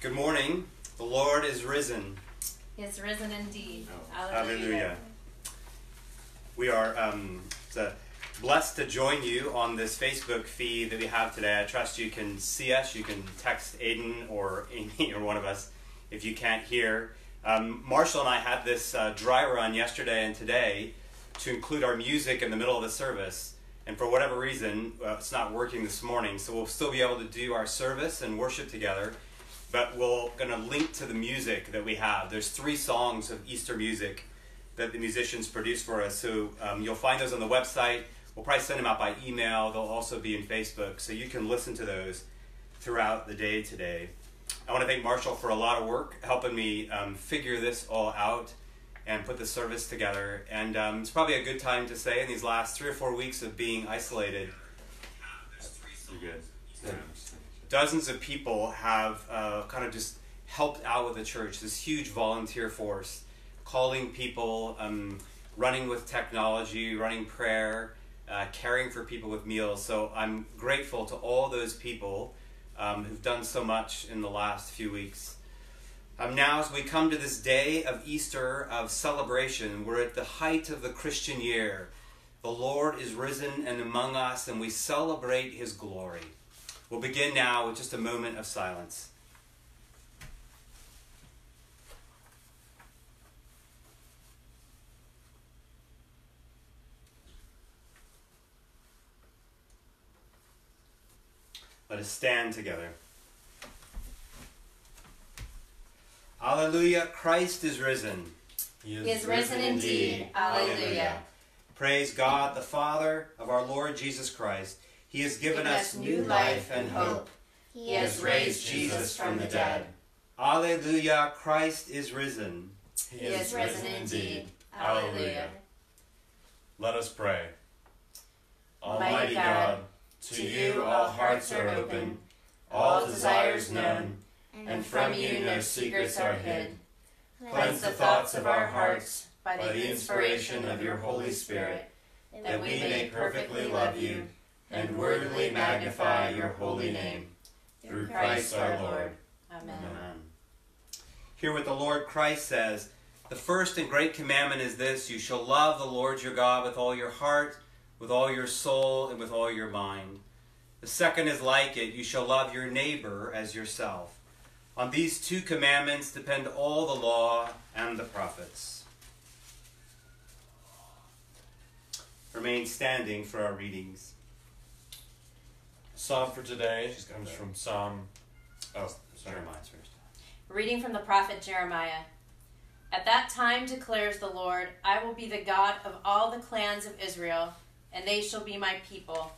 Good morning. The Lord is risen. He is risen indeed. Oh, hallelujah. We are um, blessed to join you on this Facebook feed that we have today. I trust you can see us. You can text Aiden or Amy or one of us if you can't hear. Um, Marshall and I had this uh, dry run yesterday and today to include our music in the middle of the service. And for whatever reason, uh, it's not working this morning. So we'll still be able to do our service and worship together but we're going to link to the music that we have. There's three songs of Easter music that the musicians produce for us. So um, you'll find those on the website. We'll probably send them out by email. They'll also be in Facebook, so you can listen to those throughout the day today. I want to thank Marshall for a lot of work helping me um, figure this all out and put the service together. And um, it's probably a good time to say in these last three or four weeks of being isolated. You're good. Yeah dozens of people have uh, kind of just helped out with the church, this huge volunteer force, calling people, um, running with technology, running prayer, uh, caring for people with meals. So I'm grateful to all those people um, who've done so much in the last few weeks. Um, now, as we come to this day of Easter, of celebration, we're at the height of the Christian year. The Lord is risen and among us, and we celebrate his glory. We'll begin now with just a moment of silence. Let us stand together. Alleluia, Christ is risen. He is, he is risen, risen indeed. Alleluia. Alleluia. Praise God, the Father of our Lord Jesus Christ he has given us new life and hope. He has raised Jesus from the dead. Alleluia, Christ is risen. He is risen indeed. Alleluia. Let us pray. Almighty God, to you all hearts are open, all desires known, and from you no secrets are hid. Cleanse the thoughts of our hearts by the inspiration of your Holy Spirit, that we may perfectly love you and worthily magnify your holy name. Through Christ our Lord. Amen. Amen. Hear what the Lord Christ says. The first and great commandment is this You shall love the Lord your God with all your heart, with all your soul, and with all your mind. The second is like it You shall love your neighbor as yourself. On these two commandments depend all the law and the prophets. Remain standing for our readings. Psalm for today just comes from Psalm. Oh, sorry. Jeremiah's first. Reading from the prophet Jeremiah. At that time declares the Lord, I will be the God of all the clans of Israel, and they shall be my people.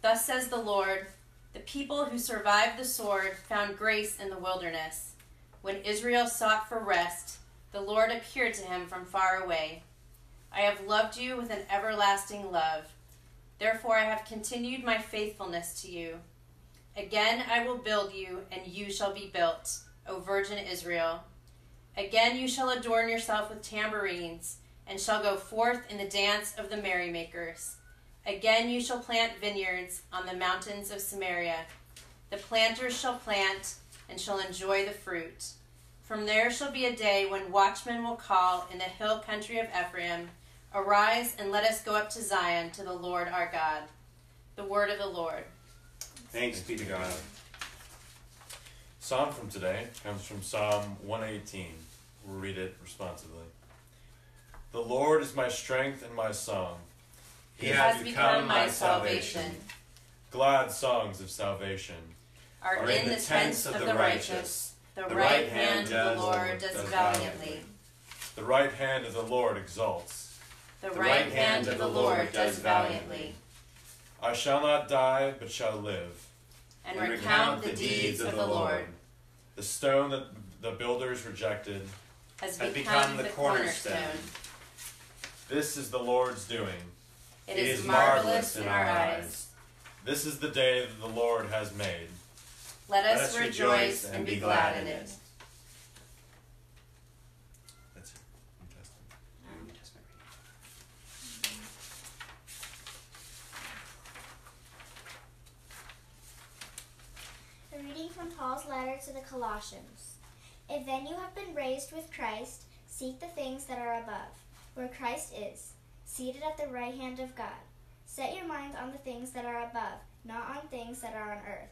Thus says the Lord, the people who survived the sword found grace in the wilderness. When Israel sought for rest, the Lord appeared to him from far away. I have loved you with an everlasting love. Therefore I have continued my faithfulness to you. Again I will build you, and you shall be built, O Virgin Israel. Again you shall adorn yourself with tambourines, and shall go forth in the dance of the merrymakers. Again you shall plant vineyards on the mountains of Samaria. The planters shall plant, and shall enjoy the fruit. From there shall be a day when watchmen will call in the hill country of Ephraim Arise and let us go up to Zion to the Lord our God. The word of the Lord. Thanks be to God. Psalm from today comes from Psalm 118. We'll read it responsively. The Lord is my strength and my song. He, he has, has become, my salvation. salvation. Glad songs of salvation are, are in, in the tents of the righteous. The, the right hand of the Lord does valiantly. The right hand of the Lord exalts. The right hand of the Lord does valiantly. I shall not die, but shall live. And recount the deeds of the Lord. The stone that the builders rejected has become the cornerstone. This is the Lord's doing. It is marvelous in our eyes. This is the day that the Lord has made. Let us rejoice and be glad in it. Paul's letter to the Colossians. If then you have been raised with Christ, seek the things that are above, where Christ is, seated at the right hand of God. Set your minds on the things that are above, not on things that are on earth.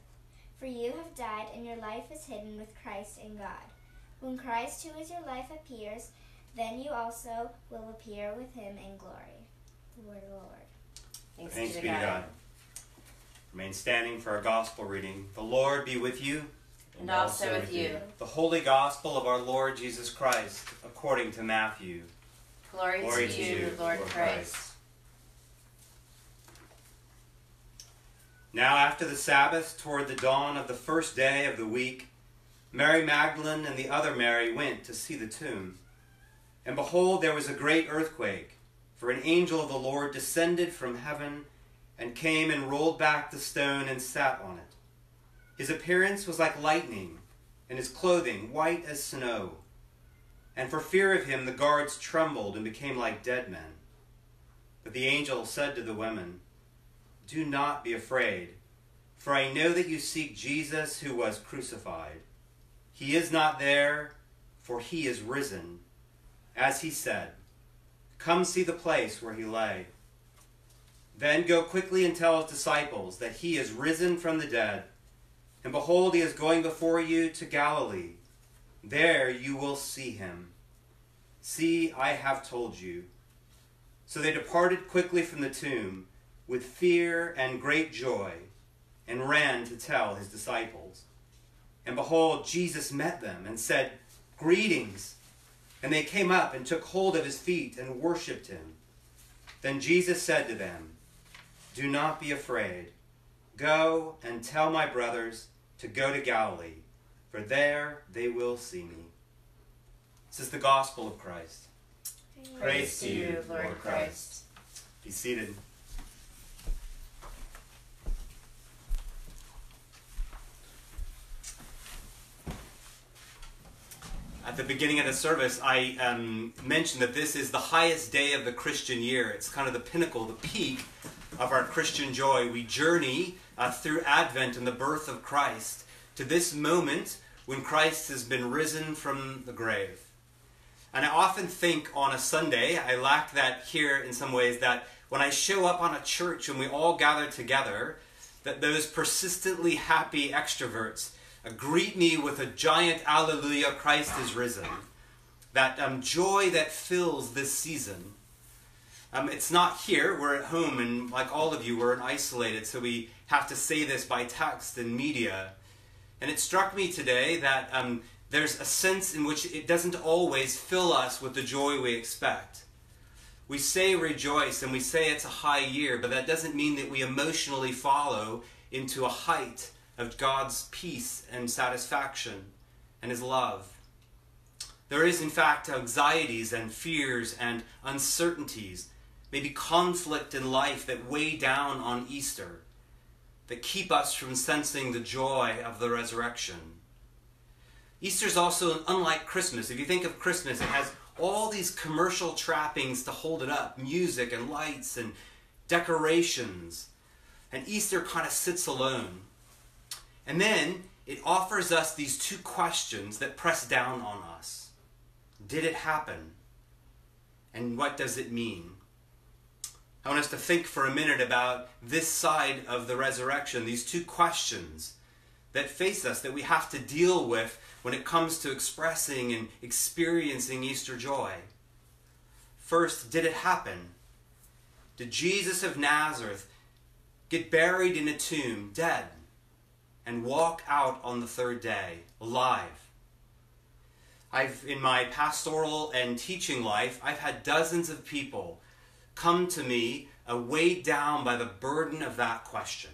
For you have died, and your life is hidden with Christ in God. When Christ, who is your life, appears, then you also will appear with him in glory. The word of the Lord. Thanks, Thanks be be to God. Remain standing for our gospel reading. The Lord be with you. And also with you. The Holy Gospel of our Lord Jesus Christ, according to Matthew. Glory, Glory to you, Lord Christ. Now, after the Sabbath, toward the dawn of the first day of the week, Mary Magdalene and the other Mary went to see the tomb. And behold, there was a great earthquake, for an angel of the Lord descended from heaven and came and rolled back the stone and sat on it. His appearance was like lightning, and his clothing white as snow. And for fear of him, the guards trembled and became like dead men. But the angel said to the women, Do not be afraid, for I know that you seek Jesus who was crucified. He is not there, for he is risen. As he said, Come see the place where he lay. Then go quickly and tell his disciples that he is risen from the dead. And behold, he is going before you to Galilee. There you will see him. See, I have told you. So they departed quickly from the tomb with fear and great joy and ran to tell his disciples. And behold, Jesus met them and said, Greetings. And they came up and took hold of his feet and worshipped him. Then Jesus said to them, Do not be afraid. Go and tell my brothers to go to Galilee, for there they will see me. This is the gospel of Christ. Praise to you, Lord Christ. Be seated. At the beginning of the service, I um, mentioned that this is the highest day of the Christian year. It's kind of the pinnacle, the peak of our Christian joy. We journey uh, through Advent and the birth of Christ to this moment when Christ has been risen from the grave. And I often think on a Sunday, I lack that here in some ways, that when I show up on a church and we all gather together, that those persistently happy extroverts uh, greet me with a giant Alleluia, Christ is risen. That um, joy that fills this season. Um, it's not here, we're at home, and like all of you, we're isolated, so we have to say this by text and media. And it struck me today that um, there's a sense in which it doesn't always fill us with the joy we expect. We say rejoice and we say it's a high year, but that doesn't mean that we emotionally follow into a height of God's peace and satisfaction and His love. There is, in fact, anxieties and fears and uncertainties, maybe conflict in life that weigh down on Easter, that keep us from sensing the joy of the resurrection. Easter is also unlike Christmas. If you think of Christmas, it has all these commercial trappings to hold it up music and lights and decorations. And Easter kind of sits alone. And then it offers us these two questions that press down on us Did it happen? And what does it mean? I want us to think for a minute about this side of the resurrection, these two questions that face us that we have to deal with when it comes to expressing and experiencing Easter joy. First, did it happen? Did Jesus of Nazareth get buried in a tomb, dead, and walk out on the third day, alive? I've, in my pastoral and teaching life, I've had dozens of people come to me uh, weighed down by the burden of that question.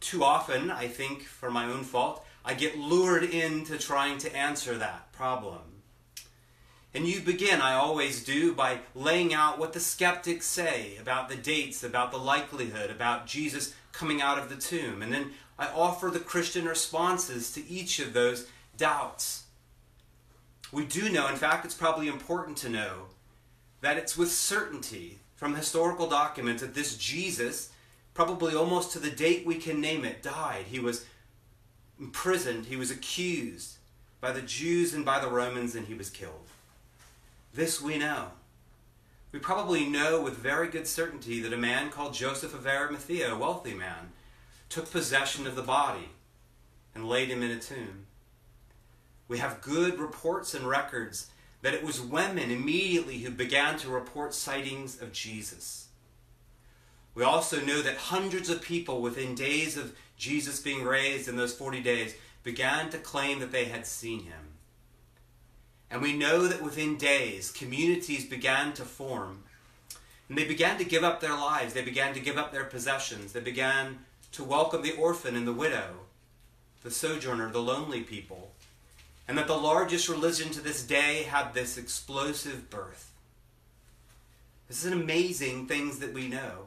Too often, I think, for my own fault, I get lured into trying to answer that problem. And you begin, I always do, by laying out what the skeptics say about the dates, about the likelihood, about Jesus coming out of the tomb. And then I offer the Christian responses to each of those doubts. We do know, in fact, it's probably important to know, that it's with certainty from historical documents that this Jesus, probably almost to the date we can name it, died. He was imprisoned, he was accused by the Jews and by the Romans, and he was killed. This we know. We probably know with very good certainty that a man called Joseph of Arimathea, a wealthy man, took possession of the body and laid him in a tomb. We have good reports and records that it was women immediately who began to report sightings of Jesus. We also know that hundreds of people within days of Jesus being raised in those 40 days began to claim that they had seen him. And we know that within days, communities began to form. And they began to give up their lives. They began to give up their possessions. They began to welcome the orphan and the widow, the sojourner, the lonely people. And that the largest religion to this day had this explosive birth. This is an amazing things that we know.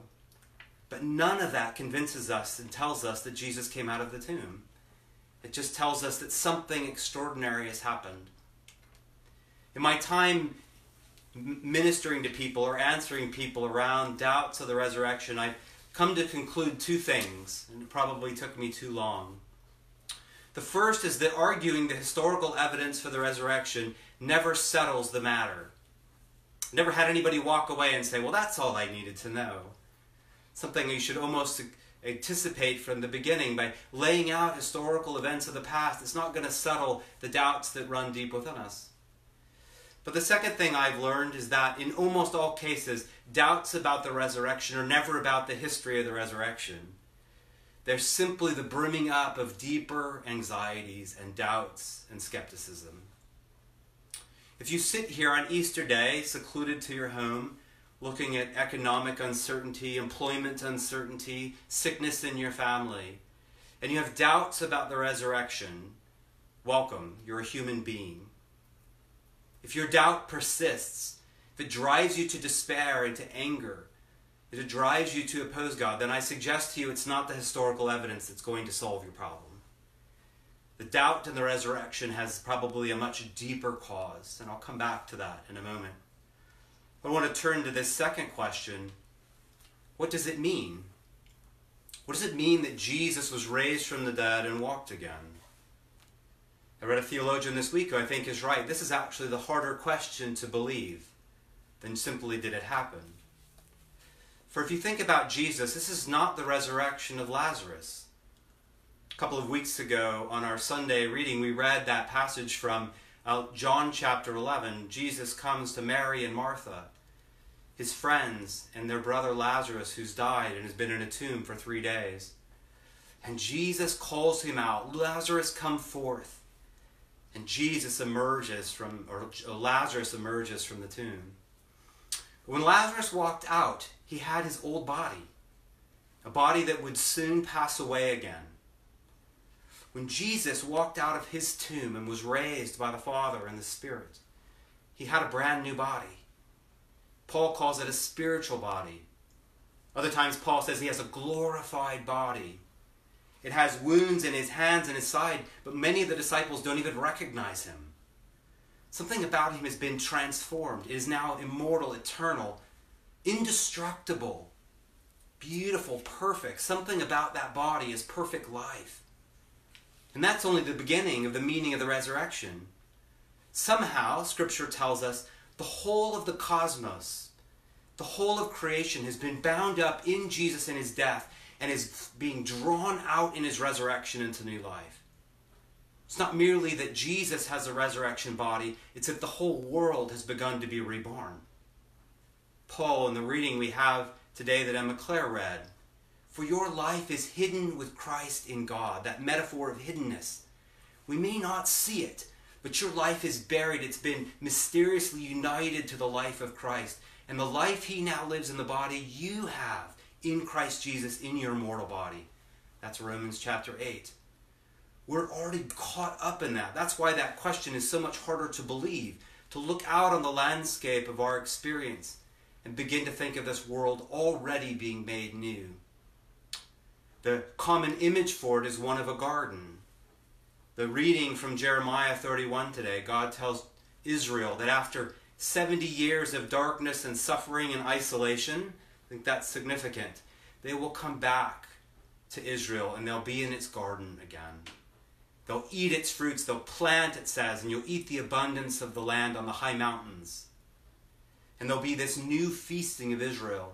But none of that convinces us and tells us that Jesus came out of the tomb. It just tells us that something extraordinary has happened. In my time ministering to people or answering people around doubts of the resurrection, I've come to conclude two things, and it probably took me too long. The first is that arguing the historical evidence for the resurrection never settles the matter. Never had anybody walk away and say, Well, that's all I needed to know. Something you should almost anticipate from the beginning by laying out historical events of the past. It's not going to settle the doubts that run deep within us. But the second thing I've learned is that in almost all cases, doubts about the resurrection are never about the history of the resurrection. They're simply the brimming up of deeper anxieties and doubts and skepticism. If you sit here on Easter Day, secluded to your home, looking at economic uncertainty, employment uncertainty, sickness in your family, and you have doubts about the resurrection, welcome, you're a human being. If your doubt persists, if it drives you to despair and to anger, if it drives you to oppose God, then I suggest to you it's not the historical evidence that's going to solve your problem. The doubt in the resurrection has probably a much deeper cause, and I'll come back to that in a moment. I want to turn to this second question. What does it mean? What does it mean that Jesus was raised from the dead and walked again? I read a theologian this week who I think is right. This is actually the harder question to believe than simply did it happen. For if you think about Jesus, this is not the resurrection of Lazarus. A couple of weeks ago on our Sunday reading, we read that passage from uh, John chapter 11. Jesus comes to Mary and Martha, his friends, and their brother Lazarus, who's died and has been in a tomb for three days. And Jesus calls him out Lazarus, come forth. And Jesus emerges from, or Lazarus emerges from the tomb. When Lazarus walked out, he had his old body, a body that would soon pass away again. When Jesus walked out of his tomb and was raised by the Father and the Spirit, he had a brand new body. Paul calls it a spiritual body. Other times, Paul says he has a glorified body. It has wounds in his hands and his side, but many of the disciples don't even recognize him. Something about him has been transformed. It is now immortal, eternal, indestructible, beautiful, perfect. Something about that body is perfect life. And that's only the beginning of the meaning of the resurrection. Somehow, Scripture tells us the whole of the cosmos, the whole of creation has been bound up in Jesus and his death and is being drawn out in his resurrection into new life. It's not merely that Jesus has a resurrection body, it's that the whole world has begun to be reborn. Paul, in the reading we have today that Emma Claire read, for your life is hidden with Christ in God, that metaphor of hiddenness. We may not see it, but your life is buried. It's been mysteriously united to the life of Christ. And the life he now lives in the body, you have in Christ Jesus in your mortal body. That's Romans chapter 8. We're already caught up in that. That's why that question is so much harder to believe, to look out on the landscape of our experience and begin to think of this world already being made new. The common image for it is one of a garden. The reading from Jeremiah 31 today, God tells Israel that after 70 years of darkness and suffering and isolation, I think that's significant. They will come back to Israel and they'll be in its garden again. They'll eat its fruits, they'll plant, it says, and you'll eat the abundance of the land on the high mountains. And there'll be this new feasting of Israel.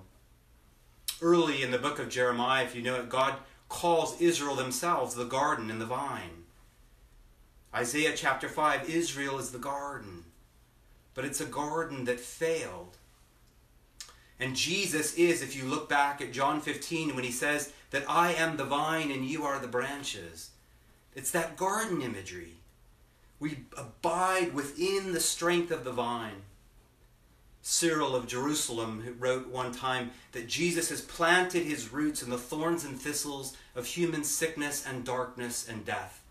Early in the book of Jeremiah, if you know it, God calls Israel themselves the garden and the vine. Isaiah chapter 5 Israel is the garden, but it's a garden that failed. And Jesus is, if you look back at John 15, when he says that I am the vine and you are the branches. It's that garden imagery. We abide within the strength of the vine. Cyril of Jerusalem wrote one time that Jesus has planted his roots in the thorns and thistles of human sickness and darkness and death,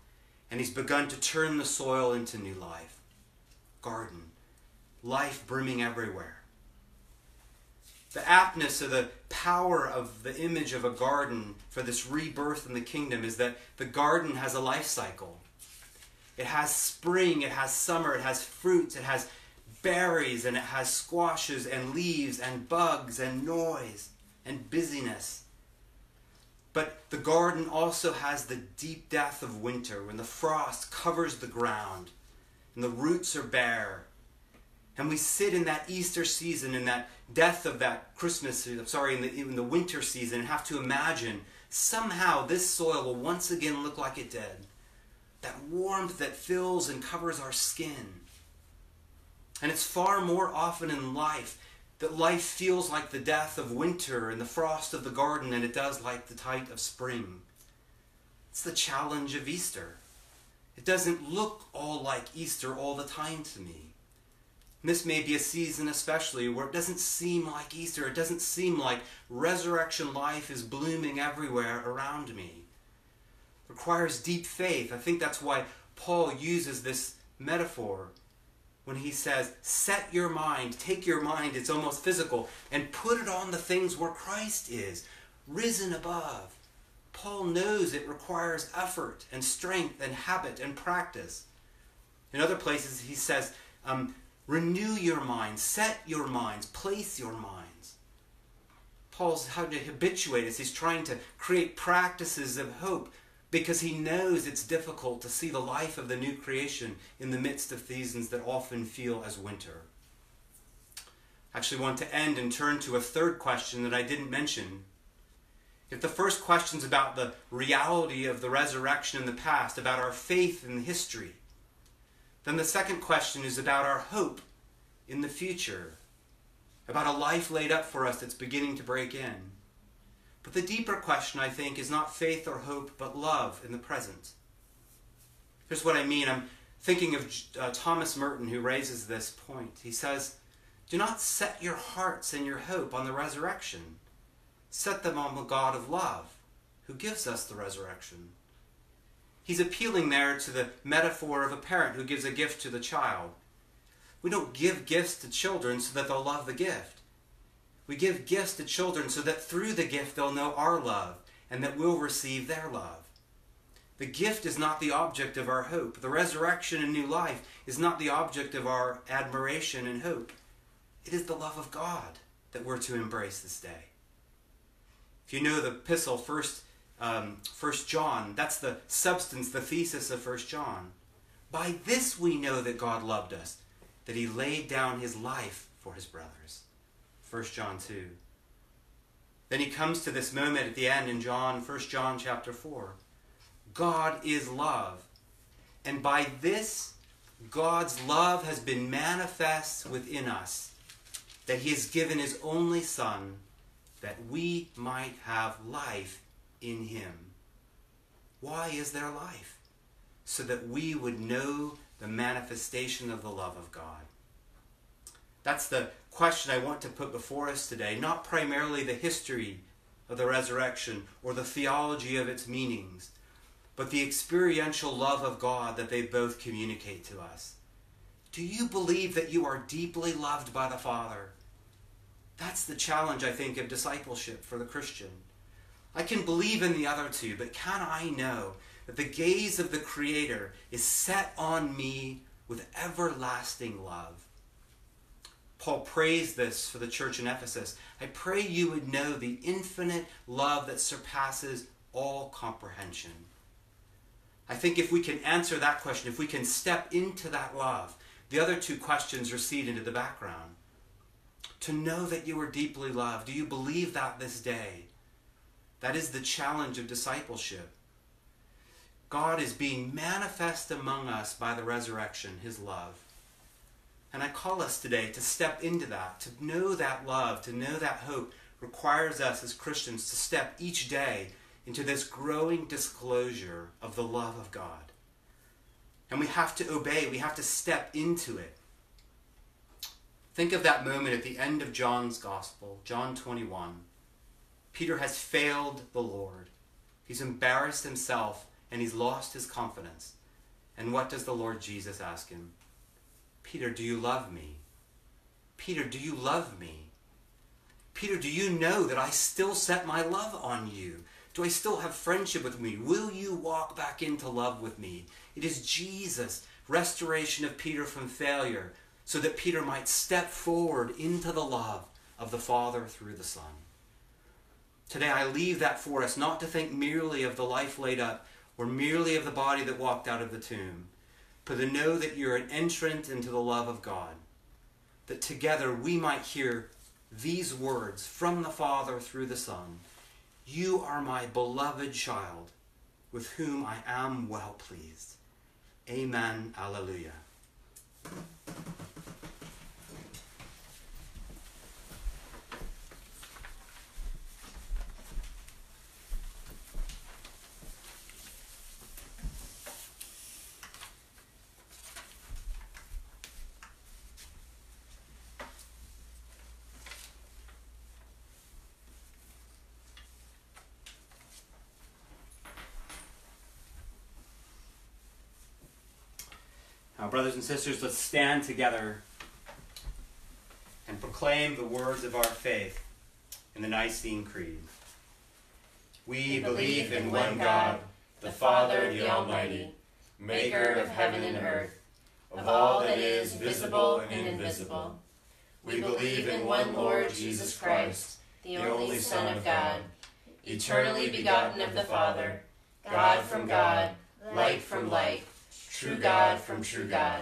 and he's begun to turn the soil into new life. Garden, life brimming everywhere. The aptness of the power of the image of a garden for this rebirth in the kingdom is that the garden has a life cycle. It has spring, it has summer, it has fruits, it has berries, and it has squashes and leaves and bugs and noise and busyness. But the garden also has the deep death of winter when the frost covers the ground and the roots are bare. And we sit in that Easter season, in that death of that Christmas, sorry, in the, in the winter season, and have to imagine somehow this soil will once again look like it did. That warmth that fills and covers our skin. And it's far more often in life that life feels like the death of winter and the frost of the garden than it does like the tide of spring. It's the challenge of Easter. It doesn't look all like Easter all the time to me. This may be a season, especially, where it doesn't seem like Easter. It doesn't seem like resurrection life is blooming everywhere around me. It requires deep faith. I think that's why Paul uses this metaphor when he says, Set your mind, take your mind, it's almost physical, and put it on the things where Christ is, risen above. Paul knows it requires effort and strength and habit and practice. In other places, he says, um, Renew your minds, set your minds, place your minds. Paul's how to habituate us. He's trying to create practices of hope because he knows it's difficult to see the life of the new creation in the midst of seasons that often feel as winter. I actually want to end and turn to a third question that I didn't mention. If the first question is about the reality of the resurrection in the past, about our faith in history, then the second question is about our hope in the future, about a life laid up for us that's beginning to break in. But the deeper question, I think, is not faith or hope, but love in the present. Here's what I mean. I'm thinking of uh, Thomas Merton, who raises this point. He says, Do not set your hearts and your hope on the resurrection. Set them on the God of love, who gives us the resurrection. He's appealing there to the metaphor of a parent who gives a gift to the child. We don't give gifts to children so that they'll love the gift. We give gifts to children so that through the gift they'll know our love and that we'll receive their love. The gift is not the object of our hope. The resurrection and new life is not the object of our admiration and hope. It is the love of God that we're to embrace this day. If you know the epistle, first um, 1 John. That's the substance, the thesis of 1 John. By this we know that God loved us, that he laid down his life for his brothers. 1 John 2. Then he comes to this moment at the end in John, 1 John chapter 4. God is love. And by this, God's love has been manifest within us, that he has given his only Son, that we might have life in him. Why is there life? So that we would know the manifestation of the love of God. That's the question I want to put before us today, not primarily the history of the resurrection or the theology of its meanings, but the experiential love of God that they both communicate to us. Do you believe that you are deeply loved by the Father? That's the challenge, I think, of discipleship for the Christian. I can believe in the other two, but can I know that the gaze of the Creator is set on me with everlasting love? Paul prays this for the church in Ephesus. I pray you would know the infinite love that surpasses all comprehension. I think if we can answer that question, if we can step into that love, the other two questions recede into the background. To know that you are deeply loved, do you believe that this day? That is the challenge of discipleship. God is being manifest among us by the resurrection, his love. And I call us today to step into that, to know that love, to know that hope requires us as Christians to step each day into this growing disclosure of the love of God. And we have to obey, we have to step into it. Think of that moment at the end of John's Gospel, John 21. Peter has failed the Lord. He's embarrassed himself and he's lost his confidence. And what does the Lord Jesus ask him? Peter, do you love me? Peter, do you love me? Peter, do you know that I still set my love on you? Do I still have friendship with me? Will you walk back into love with me? It is Jesus, restoration of Peter from failure, so that Peter might step forward into the love of the Father through the Son. Today I leave that for us, not to think merely of the life laid up or merely of the body that walked out of the tomb, but to know that you're an entrant into the love of God. That together we might hear these words from the Father through the Son You are my beloved child, with whom I am well pleased. Amen. Alleluia. Sisters, let's stand together and proclaim the words of our faith in the Nicene Creed. We believe in one God, the Father, the Almighty, maker of heaven and earth, of all that is visible and invisible. We believe in one Lord Jesus Christ, the only Son of God, eternally begotten of the Father, God from God, light from light true God from true God,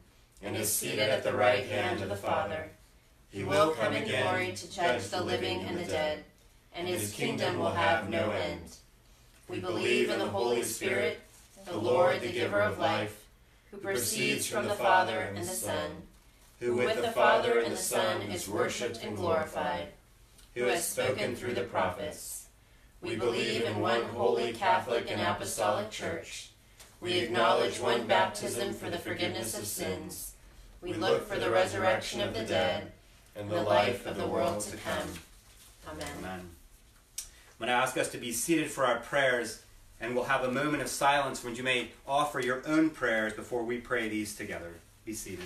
and is seated at the right hand of the Father. He will come in glory to judge the living and the dead, and his kingdom will have no end. We believe in the Holy Spirit, the Lord, the giver of life, who proceeds from the Father and the Son, who with the Father and the Son is worshipped and glorified, who has spoken through the prophets. We believe in one holy Catholic and Apostolic Church. We acknowledge one baptism for the forgiveness of sins. We look for the resurrection of the dead and the life of the world to come. Amen. Amen. I'm going to ask us to be seated for our prayers, and we'll have a moment of silence when you may offer your own prayers before we pray these together. Be seated.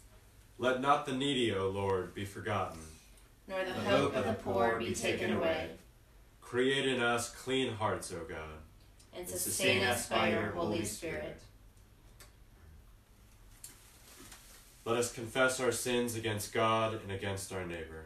Let not the needy, O Lord, be forgotten. Nor the hope of the poor be taken away. Create in us clean hearts, O God. And sustain us by your Holy Spirit. Let us confess our sins against God and against our neighbor.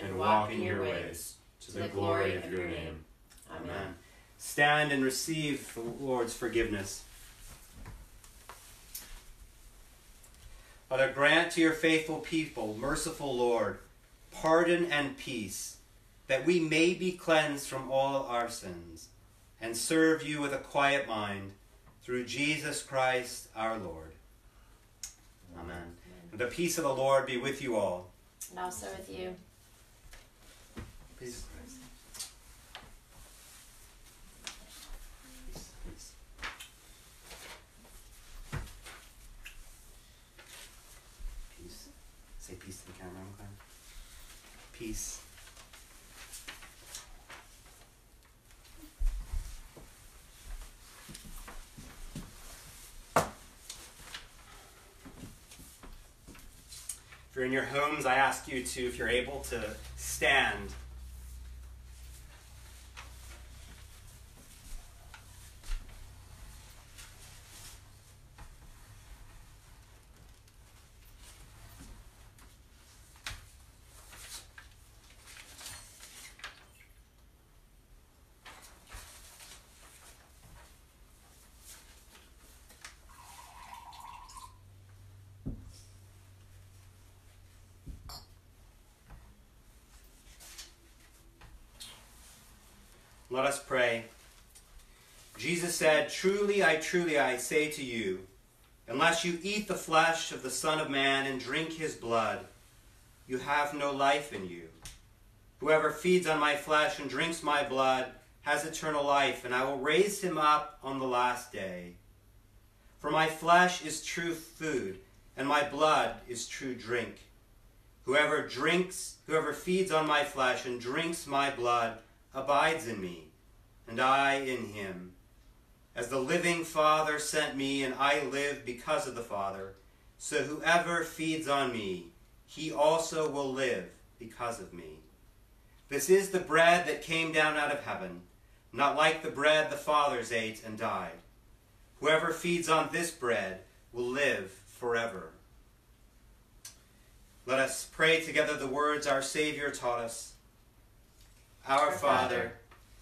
and walk in your ways, to the glory of your name. Amen. Stand and receive the Lord's forgiveness. Father, grant to your faithful people, merciful Lord, pardon and peace, that we may be cleansed from all our sins, and serve you with a quiet mind, through Jesus Christ our Lord. Amen. And the peace of the Lord be with you all. And also with you. Peace. Peace. Say peace to the camera, okay? Peace. If you're in your homes, I ask you to, if you're able, to stand. Us pray. Jesus said, Truly, I truly, I say to you, unless you eat the flesh of the Son of Man and drink his blood, you have no life in you. Whoever feeds on my flesh and drinks my blood has eternal life, and I will raise him up on the last day. For my flesh is true food, and my blood is true drink. Whoever drinks, whoever feeds on my flesh and drinks my blood, abides in me, and I in him. As the living Father sent me, and I live because of the Father, so whoever feeds on me, he also will live because of me. This is the bread that came down out of heaven, not like the bread the fathers ate and died. Whoever feeds on this bread will live forever. Let us pray together the words our Savior taught us. Our Father,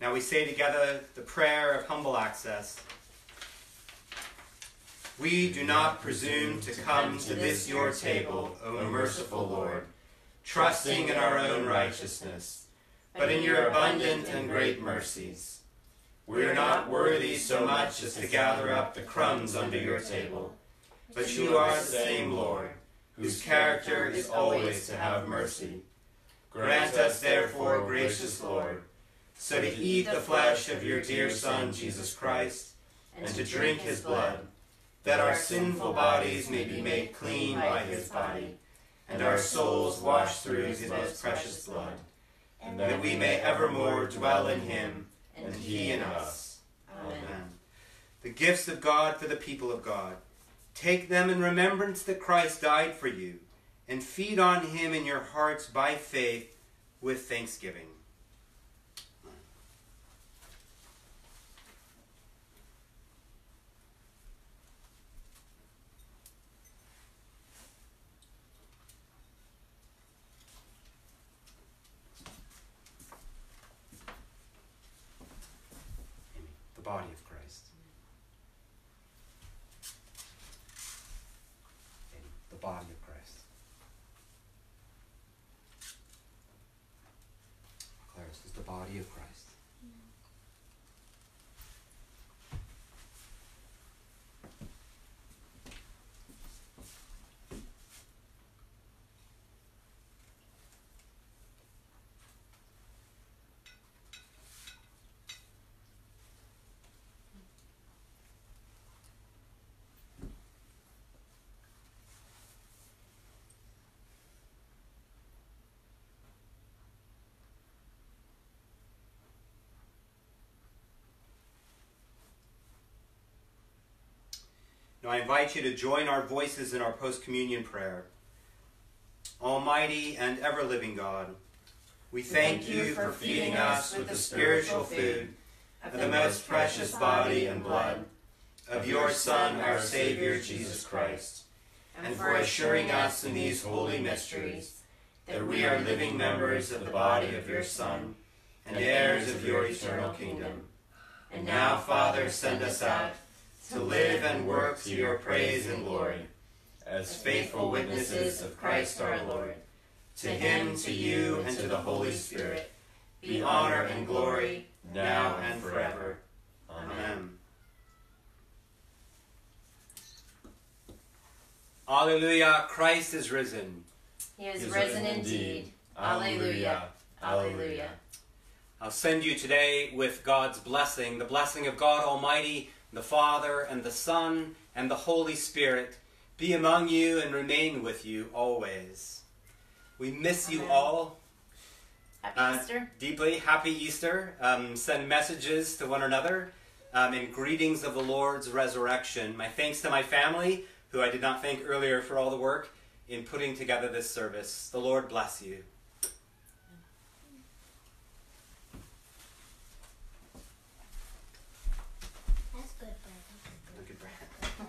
Now we say together the prayer of humble access. We do not presume to come to this your table, O merciful Lord, trusting in our own righteousness, but in your abundant and great mercies. We are not worthy so much as to gather up the crumbs under your table, but you are the same Lord, whose character is always to have mercy. Grant us, therefore, gracious Lord, so to eat the flesh of your dear Son, Jesus Christ, and to drink his blood, that our sinful bodies may be made clean by his body, and our souls washed through his most precious blood, and that we may evermore dwell in him, and he in us. Amen. The gifts of God for the people of God. Take them in remembrance that Christ died for you, and feed on him in your hearts by faith with thanksgiving. body of Now I invite you to join our voices in our post communion prayer. Almighty and ever living God, we thank you for feeding us with the spiritual food of the most precious body and blood of your Son, our Savior, Jesus Christ, and for assuring us in these holy mysteries that we are living members of the body of your Son and heirs of your eternal kingdom. And now, Father, send us out to live and work to your praise and glory, as faithful witnesses of Christ our Lord. To him, to you, and to the Holy Spirit, be honor and glory, now and forever. Amen. Alleluia, Christ is risen. He is risen indeed. Alleluia. Alleluia. I'll send you today with God's blessing, the blessing of God Almighty, the Father, and the Son, and the Holy Spirit be among you and remain with you always. We miss you all Happy Uh, Easter. deeply. Happy Easter. Um, send messages to one another um, and greetings of the Lord's resurrection. My thanks to my family, who I did not thank earlier for all the work in putting together this service. The Lord bless you.